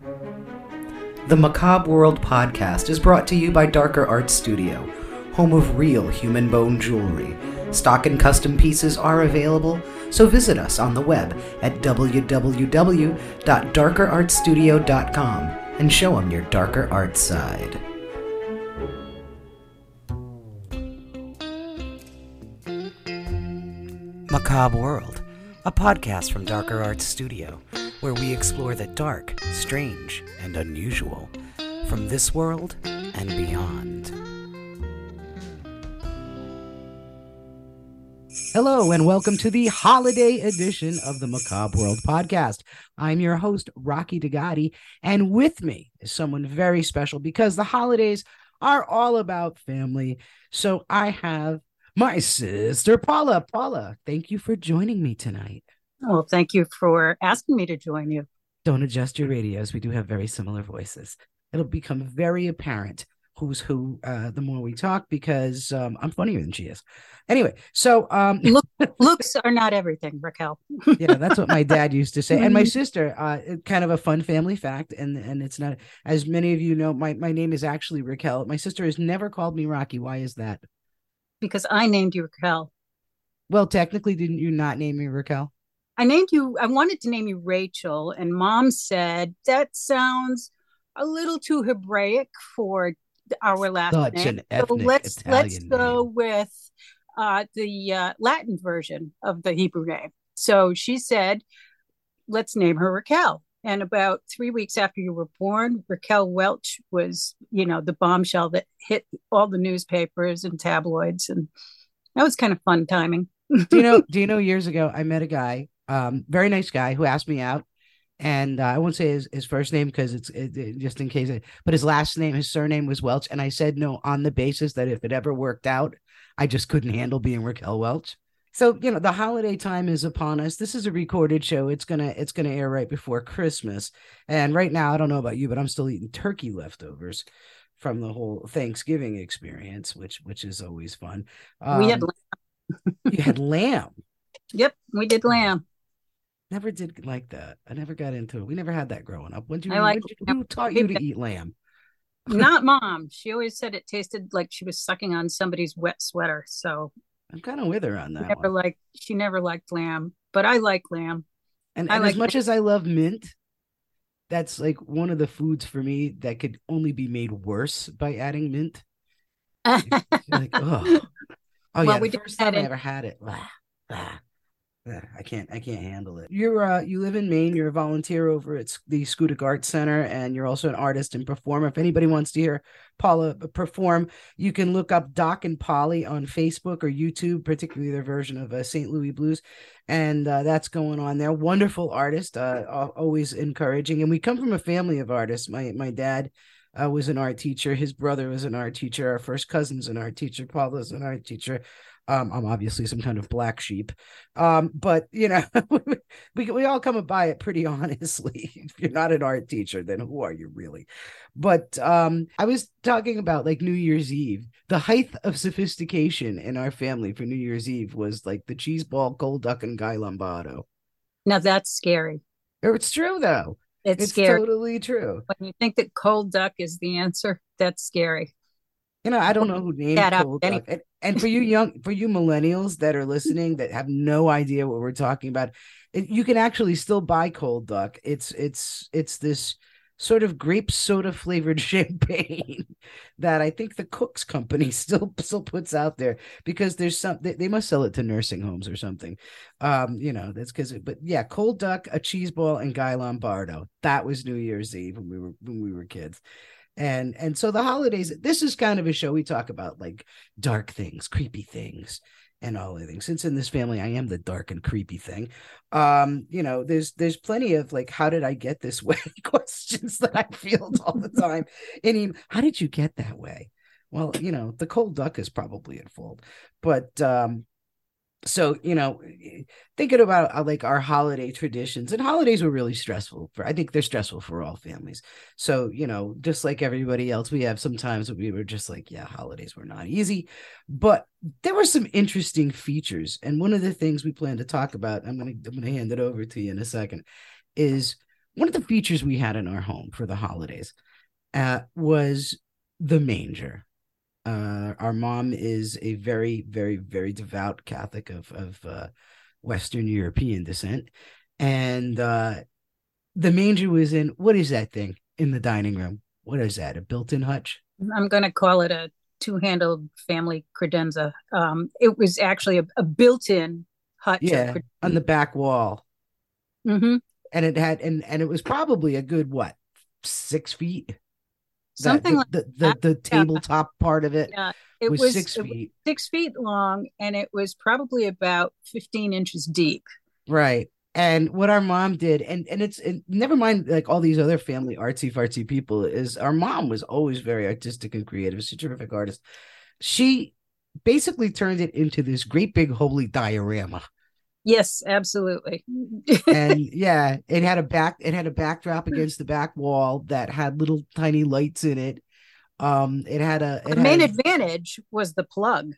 The Macabre World podcast is brought to you by Darker Art Studio, home of real human bone jewelry. Stock and custom pieces are available, so visit us on the web at www.darkerartstudio.com and show them your darker art side. Macabre World, a podcast from Darker Arts Studio, where we explore the dark, strange, and unusual from this world and beyond. Hello, and welcome to the holiday edition of the Macabre World podcast. I'm your host, Rocky Digati, and with me is someone very special because the holidays are all about family. So I have my sister, Paula. Paula, thank you for joining me tonight. Well, thank you for asking me to join you. Don't adjust your radios. We do have very similar voices. It'll become very apparent who's who uh, the more we talk because um, I'm funnier than she is. Anyway, so um, Look, looks are not everything, Raquel. yeah, that's what my dad used to say, and my sister. Uh, kind of a fun family fact, and and it's not as many of you know. My my name is actually Raquel. My sister has never called me Rocky. Why is that? because I named you Raquel. Well, technically, didn't you not name me Raquel? I named you, I wanted to name you Rachel, and mom said that sounds a little too Hebraic for our last Such name. an ethnic so let's let's Italian go name. with uh, the uh, Latin version of the Hebrew name. So she said, let's name her Raquel. And about three weeks after you were born, Raquel Welch was, you know, the bombshell that hit all the newspapers and tabloids. And that was kind of fun timing. do you know do you know years ago i met a guy um very nice guy who asked me out. And uh, i won't say his, his first name because it's it, it- just in case it, but his last name his surname was welch. And i said no on the basis that if it ever worked out i just couldn't handle being raquel welch. So you know the holiday time is upon us. This is a recorded show. It's gonna it's gonna air right before christmas. And right now i don't know about you but i'm still eating turkey leftovers from the whole thanksgiving experience which which is always fun. We had, Um, you had lamb. Yep, we did lamb. Never did like that. I never got into it. We never had that growing up. When did you, I like you- who taught you to eat lamb? Not mom. She always said it tasted like she was sucking on somebody's wet sweater. So I'm kind of with her on that never liked, she never liked lamb, but I like lamb. And, I and as like much as I love mint, that's like one of the foods for me that could only be made worse by adding mint. Like, oh, oh Well, yeah. we The first time I ever had it, ah, ah, ah, I can't, I can't handle it. You're, uh, you live in Maine. You're a volunteer over at the Schoodic Art Center, and you're also an artist and performer. If anybody wants to hear Paula perform, you can look up Doc and Polly on Facebook or YouTube, particularly their version of uh, St. Louis Blues, and uh, that's going on there. Wonderful artist, uh, always encouraging. And we come from a family of artists. My my dad uh, was an art teacher. His brother was an art teacher. Our first cousin's an art teacher. Paula's an art teacher. Um, I'm obviously some kind of black sheep, um, but you know, we we all come by it pretty honestly. If you're not an art teacher, then who are you really? But um, I was talking about like New Year's Eve. The height of sophistication in our family for New Year's Eve was like the cheese ball, cold duck, and guy lombardo. now that's scary. It's true though. It's, It's scary. totally true. when you think that cold duck is the answer, that's scary. You know, I don't know who named That cold any- duck. And, and for you young, for you millennials that are listening that have no idea what we're talking about, it, you can actually still buy cold duck. It's it's it's this sort of grape soda flavored champagne that I think the Cooks Company still still puts out there because there's some they, they must sell it to nursing homes or something. Um, you know, that's because but yeah, cold duck, a cheese ball, and Guy Lombardo. That was New Year's Eve when we were when we were kids and and so the holidays this is kind of a show we talk about like dark things creepy things and all the things. Since in this family i am the dark and creepy thing. Um you know there's there's plenty of like how did i get this way questions that i field all the time. Even, how did you get that way? Well you know the cold duck is probably at fault. But um so you know thinking about uh, like our holiday traditions and holidays were really stressful for i think they're stressful for all families so you know just like everybody else we have sometimes we were just like yeah holidays were not easy but there were some interesting features and one of the things we plan to talk about i'm gonna i'm gonna hand it over to you in a second is one of the features we had in our home for the holidays uh, was the manger. Uh, our mom is a very, very, very devout Catholic of of uh, Western European descent, and uh, the manger was in what is that thing in the dining room? What is that? A built-in hutch? I'm going to call it a two-handled family credenza. Um, it was actually a, a built-in hutch. Yeah, on the back wall. Mm-hmm. And it had and and it was probably a good what six feet something the, like the, the, the, tabletop part of it yeah, it was, was six it feet. Was six feet long, and it was probably about fifteen inches deep. Right. And what our mom did, and and it's and never mind like all these other family artsy fartsy people, is our mom was always very artistic and creative. She's a terrific artist. She basically turned it into this great big holy diorama. Yes, absolutely. and yeah, it had a back it had a backdrop against the back wall that had little tiny lights in it. Um it had a it the main had, advantage was the plug.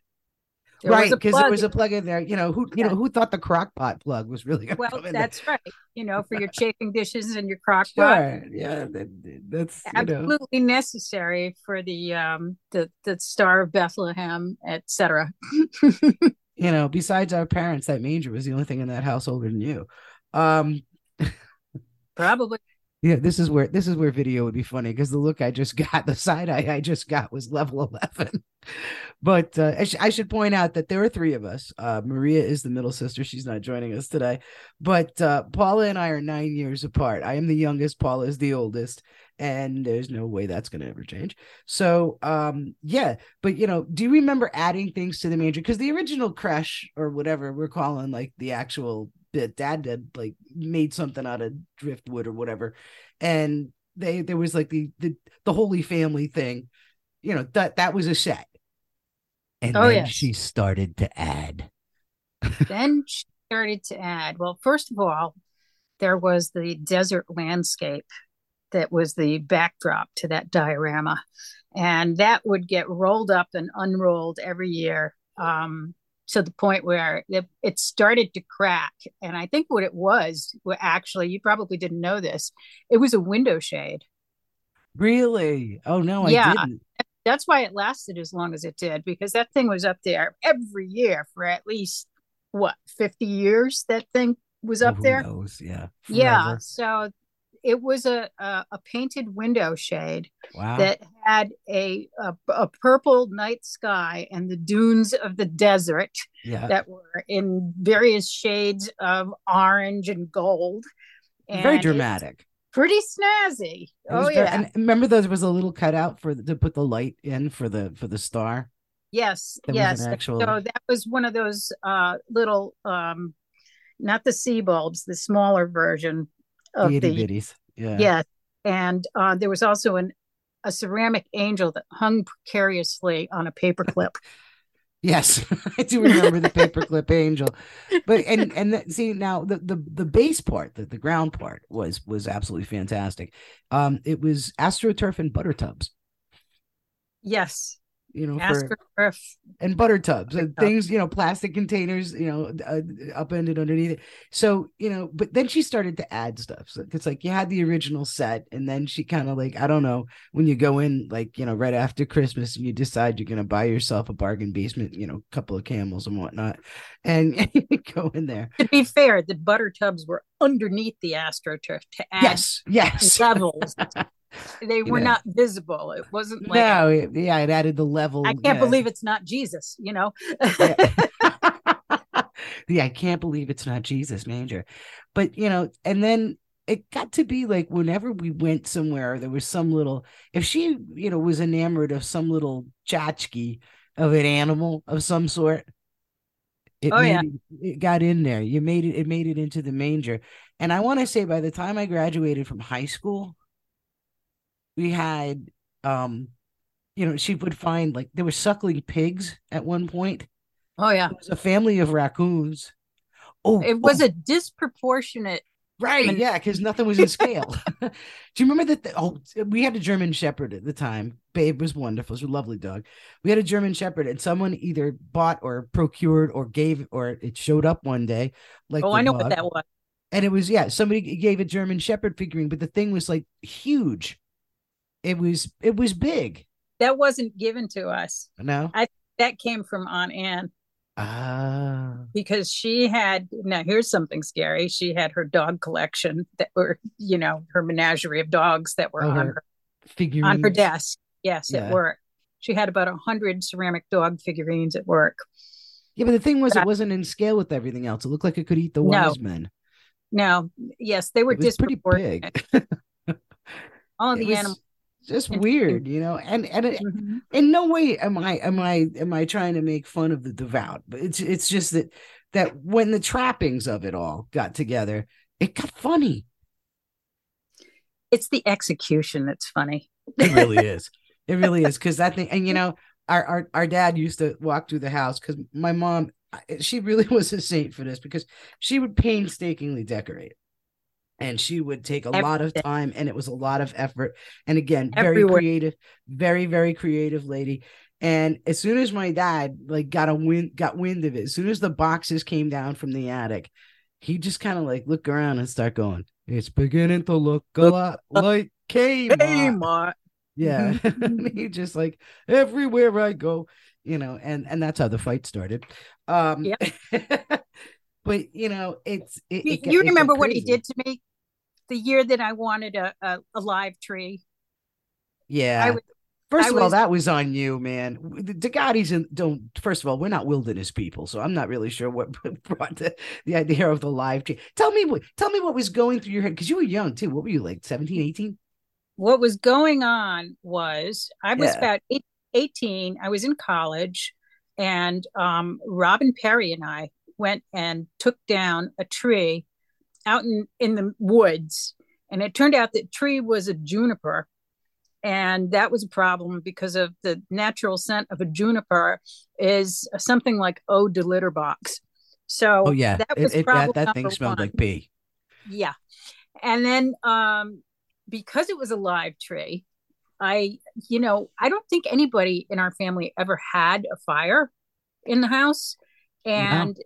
There right, because there was a plug in there. You know who you Yeah. know who thought the crock pot plug was really well, in there? that's right. You know, for your chafing dishes and your crock pot. Yeah, that, that's you know. Absolutely necessary for the um the the Star of Bethlehem, etc. you know, besides our parents, that manger was the only thing in that house older than you. Um, Probably. yeah, this is where this is where video would be funny because the look I just got, the side eye I just got was level eleven. but uh, I, sh- I should point out that there are three of us. Uh, Maria is the middle sister; she's not joining us today. But uh, Paula and I are nine years apart. I am the youngest. Paula is the oldest, and there's no way that's going to ever change. So, um, yeah. But you know, do you remember adding things to the manger? Because the original crash or whatever we're calling like the actual bit dad did like made something out of driftwood or whatever, and they there was like the the the Holy Family thing. You know that that was a set. And Oh, then yes. she started to add. then she started to add. Well, first of all, there was the desert landscape that was the backdrop to that diorama, and that would get rolled up and unrolled every year. Um, to the point where it, it started to crack. And I think what it was, well, actually, you probably didn't know this, it was a window shade. Really? Oh no, I Yeah. didn't. That's why it lasted as long as it did, because that thing was up there every year for at least what 50 years. That thing was Oh, up who there. knows? Yeah. Yeah. So it was a, a a painted window shade Wow. that had a, a a purple night sky and the dunes of the desert yeah. that were in various shades of orange and gold. Very dramatic. Pretty snazzy. It Oh very- yeah. and remember there was a little cutout for the, to put the light in for the for the star. Yes, was yes. actual- So that was one of those uh little um not the sea bulbs, the smaller version of The itty the bitties. Yeah. yes. And uh there was also an a ceramic angel that hung precariously on a paperclip. Yes, I do remember the paperclip angel, but and and the, see now the the the base part, the, the ground part was was absolutely fantastic. Um, it was astroturf and butter tubs, yes. You know, for Astroturf. and butter tubs and things, you know, plastic containers, you know, uh, upended underneath it. So, you know, but then she started to add stuff. So it's like you had the original set, and then she kind of like, I don't know, when you go in, like, you know, right after Christmas and you decide you're going to buy yourself a bargain basement, you know, couple of camels and whatnot, and go in there. To be fair, the butter tubs were underneath the astroturf to add Yes, yes. levels. they were Yeah. not visible. It wasn't like no, it- yeah, it added the level. I can't yeah. believe it's not Jesus, you know. yeah. yeah, I can't believe it's not Jesus manger. But you know, and then it got to be like whenever we went somewhere, there was some little if she, you know, was enamored of some little tchotchke of an animal of some sort. It Oh, yeah. it, it got in there. You made it, it made it into the manger. And I want to say by the time I graduated from high school, we had um, you know, she would find like there were suckling pigs at one point. oh yeah. It was a family of raccoons. Oh, It was oh, a disproportionate right, yeah, because nothing was in scale. Do you remember that? Oh, we had a German Shepherd at the time. Babe was wonderful. It was a lovely dog. We had a German Shepherd, and someone either bought or procured or gave, or it showed up one day. Like Oh, I know dog. what that was. And it was yeah, somebody gave a German Shepherd figurine, but the thing was like huge. It was it was big. That wasn't given to us. No, I that came from Aunt Anne. Ah, because she had now here's something scary. She had her dog collection that were, you know, her menagerie of dogs that were Oh, on her figurines on her desk. Yes, Yeah. at work. She had about a hundred ceramic dog figurines at work. Yeah, but the thing was, But it wasn't in scale with everything else. It looked like it could eat the No. wise men. No, yes, they were It was pretty big. All It the was animals. Just weird, you know. And and it, Mhm. in no way am I am I am I trying to make fun of the devout, but it's it's just that that when the trappings of it all got together, it got funny. It's the execution that's funny. It really is. It really is because that thing, and you know, our our our dad used to walk through the house because my mom, she really was a saint for this because she would painstakingly decorate, and she would take a lot of time, and it was a lot of effort. And again, very Everywhere. creative, very very creative lady. And as soon as my dad like got a wind got wind of it, as soon as the boxes came down from the attic, he just kind of like look around and start going, "It's beginning to look a lot like Kmart." Kmart. Yeah. he just like everywhere I go, you know, and and that's how the fight started. Um but you know, it's it, You, it you it remember what he did to me the year that I wanted a, a, a live tree? Yeah. I was- First I of all, that was on you, man. The and don't. First of all, we're not wilderness people, so I'm not really sure what brought the, the idea of the live tree. Tell me what. Tell me what was going through your head because you were young too. What were you like, 17, 18? What was going on was I was Yeah. about eight, 18. I was in college, and um, Robin Perry and I went and took down a tree out in, in the woods. And it turned out that tree was a juniper. And that was a problem because of the natural scent of a juniper is something like eau de litter box. So Oh yeah, that was it- problem that, that thing smelled one. like pee. Yeah. And then um because it was a live tree, I you know, I don't think anybody in our family ever had a fire in the house. And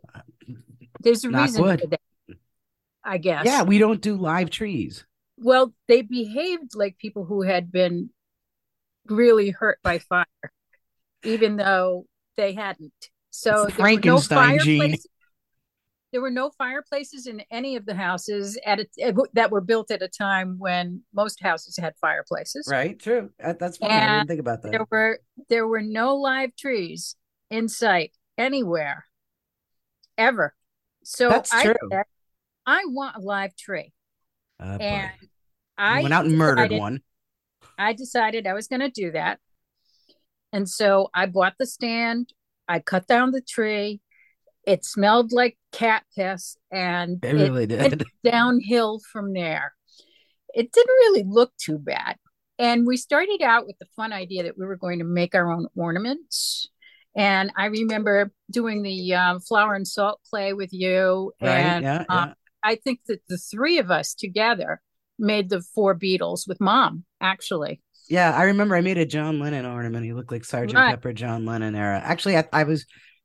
there's a Knock reason wood. for that. I guess. Yeah, we don't do live trees. Well, they behaved like people who had been really hurt by fire, even though they hadn't. So It's there were no Frankenstein gene. There were no fireplaces in any of the houses at a, that were built at a time when most houses had fireplaces. Right, true. That's funny. I didn't think about that. There were there were no live trees in sight anywhere, ever. So That's I true. said, I want a live tree, Uh, boy. and You I went out and murdered decided- one. I decided I was going to do that. And so I bought the stand. I cut down the tree. It smelled like cat piss and It it really did. downhill from there. It didn't really look too bad. And we started out with the fun idea that we were going to make our own ornaments. And I remember doing the um, flour and salt clay with you. Right? And yeah, uh, yeah. I think that the three of us together made the four Beatles with mom, actually. Yeah, I remember I made a John Lennon ornament. He looked like Sergeant Right. Pepper, John Lennon era. Actually, I, I was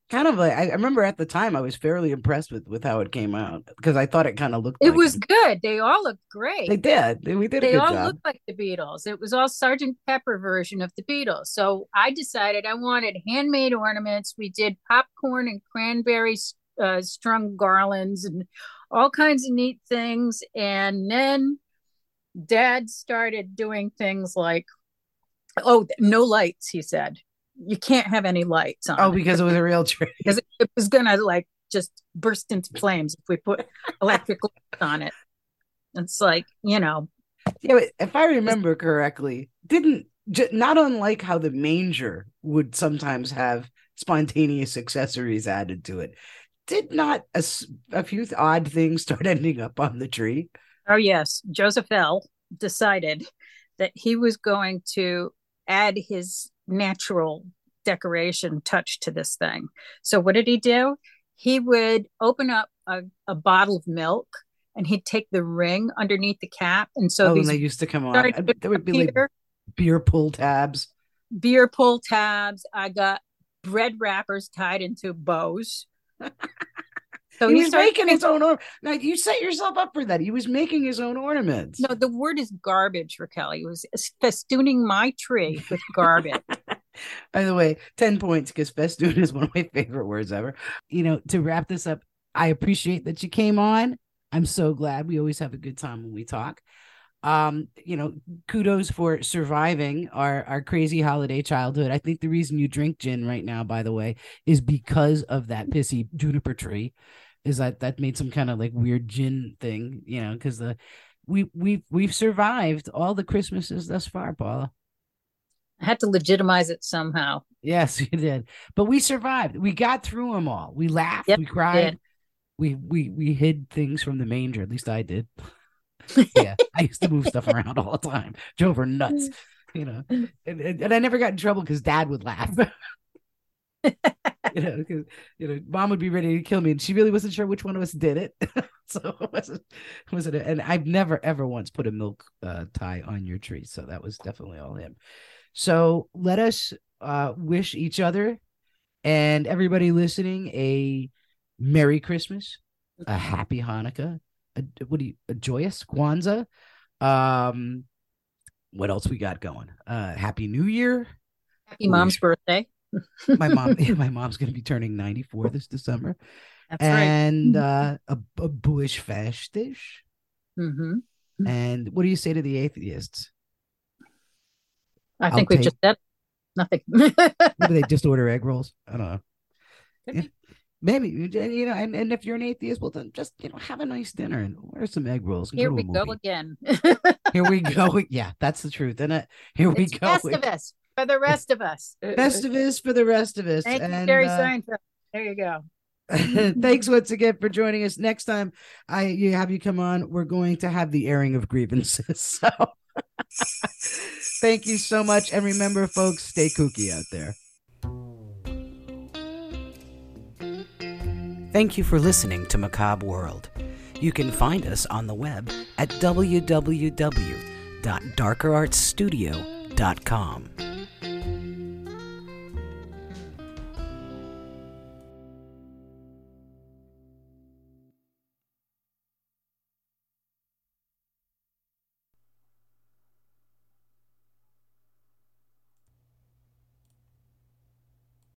kind of like I remember at the time I was fairly impressed with with how it came out because I thought it kind of looked. It like was him. good. They all looked great. They did. They, we did a they all job. looked like the Beatles. It was all Sergeant Pepper version of the Beatles. So I decided I wanted handmade ornaments. We did popcorn and cranberry uh, strung garlands and all kinds of neat things. And then Dad started doing things like, oh, no lights. He said, you can't have any lights on. oh, because it was a real tree. because it was gonna like just burst into flames if we put electric lights on it. It's like you know, Yeah, if I remember correctly, didn't not unlike how the manger would sometimes have spontaneous accessories added to it. Did not a few odd things start ending up on the tree? oh yes, Joseph L. decided that he was going to add his natural decoration touch to this thing. So what did he do? He would open up a, a bottle of milk and he'd take the ring underneath the cap, and so oh, and these they used to come on. There would be like beer pull tabs. beer pull tabs. I got bread wrappers tied into bows. So he, he was making his own. Now you set yourself up for that. He was making his own ornaments. No, the word is garbage, Raquel. He was festooning my tree with garbage. By the way, ten points because festoon is one of my favorite words ever. You know, to wrap this up, I appreciate that you came on. I'm so glad. We always have a good time when we talk um you know kudos for surviving our our crazy holiday childhood. I think the reason you drink gin right now by the way is because of that pissy juniper tree is that that made some kind of like weird gin thing you know because the we we we've survived all the christmases thus far paula. I had to legitimize it somehow. Yes you did. But we survived. We got through them all. We laughed yep, we cried. we we we hid things from the manger. At least i did yeah, I used to move stuff around all the time. Drove her nuts, you know. And, and, and I never got in trouble because Dad would laugh. you know, because you know, Mom would be ready to kill me, and she really wasn't sure which one of us did it. so was it was it? A, and I've never ever once put a milk uh, tie on your tree, so that was definitely all him. So let us uh, wish each other and everybody listening a Merry Christmas, a Happy Hanukkah, a, what do you a joyous Kwanzaa. Um, what else we got going? Uh, Happy New Year. Happy mom's birthday. my mom, my mom's gonna be turning 94 this December. That's and right. uh, a, a bush festish. Mm-hmm. And what do you say to the atheists? I think we've just said nothing. do they just order egg rolls? I don't know. Yeah. Maybe you know, and, and if you're an atheist, well then just you know have a nice dinner and wear some egg rolls. Here we go again. Here we go. Yeah, that's the truth, isn't it? Here it's we go. Festivus for the rest of us. Festivus for the rest of us. Thank and, you, Jerry uh, Seinfeld. There you go. Thanks once again for joining us. Next time I you have you come on, we're going to have the airing of grievances. So thank you so much. And remember, folks, stay kooky out there. Thank you for listening to Macabre World. You can find us on the web at www.darkerartsstudio.com.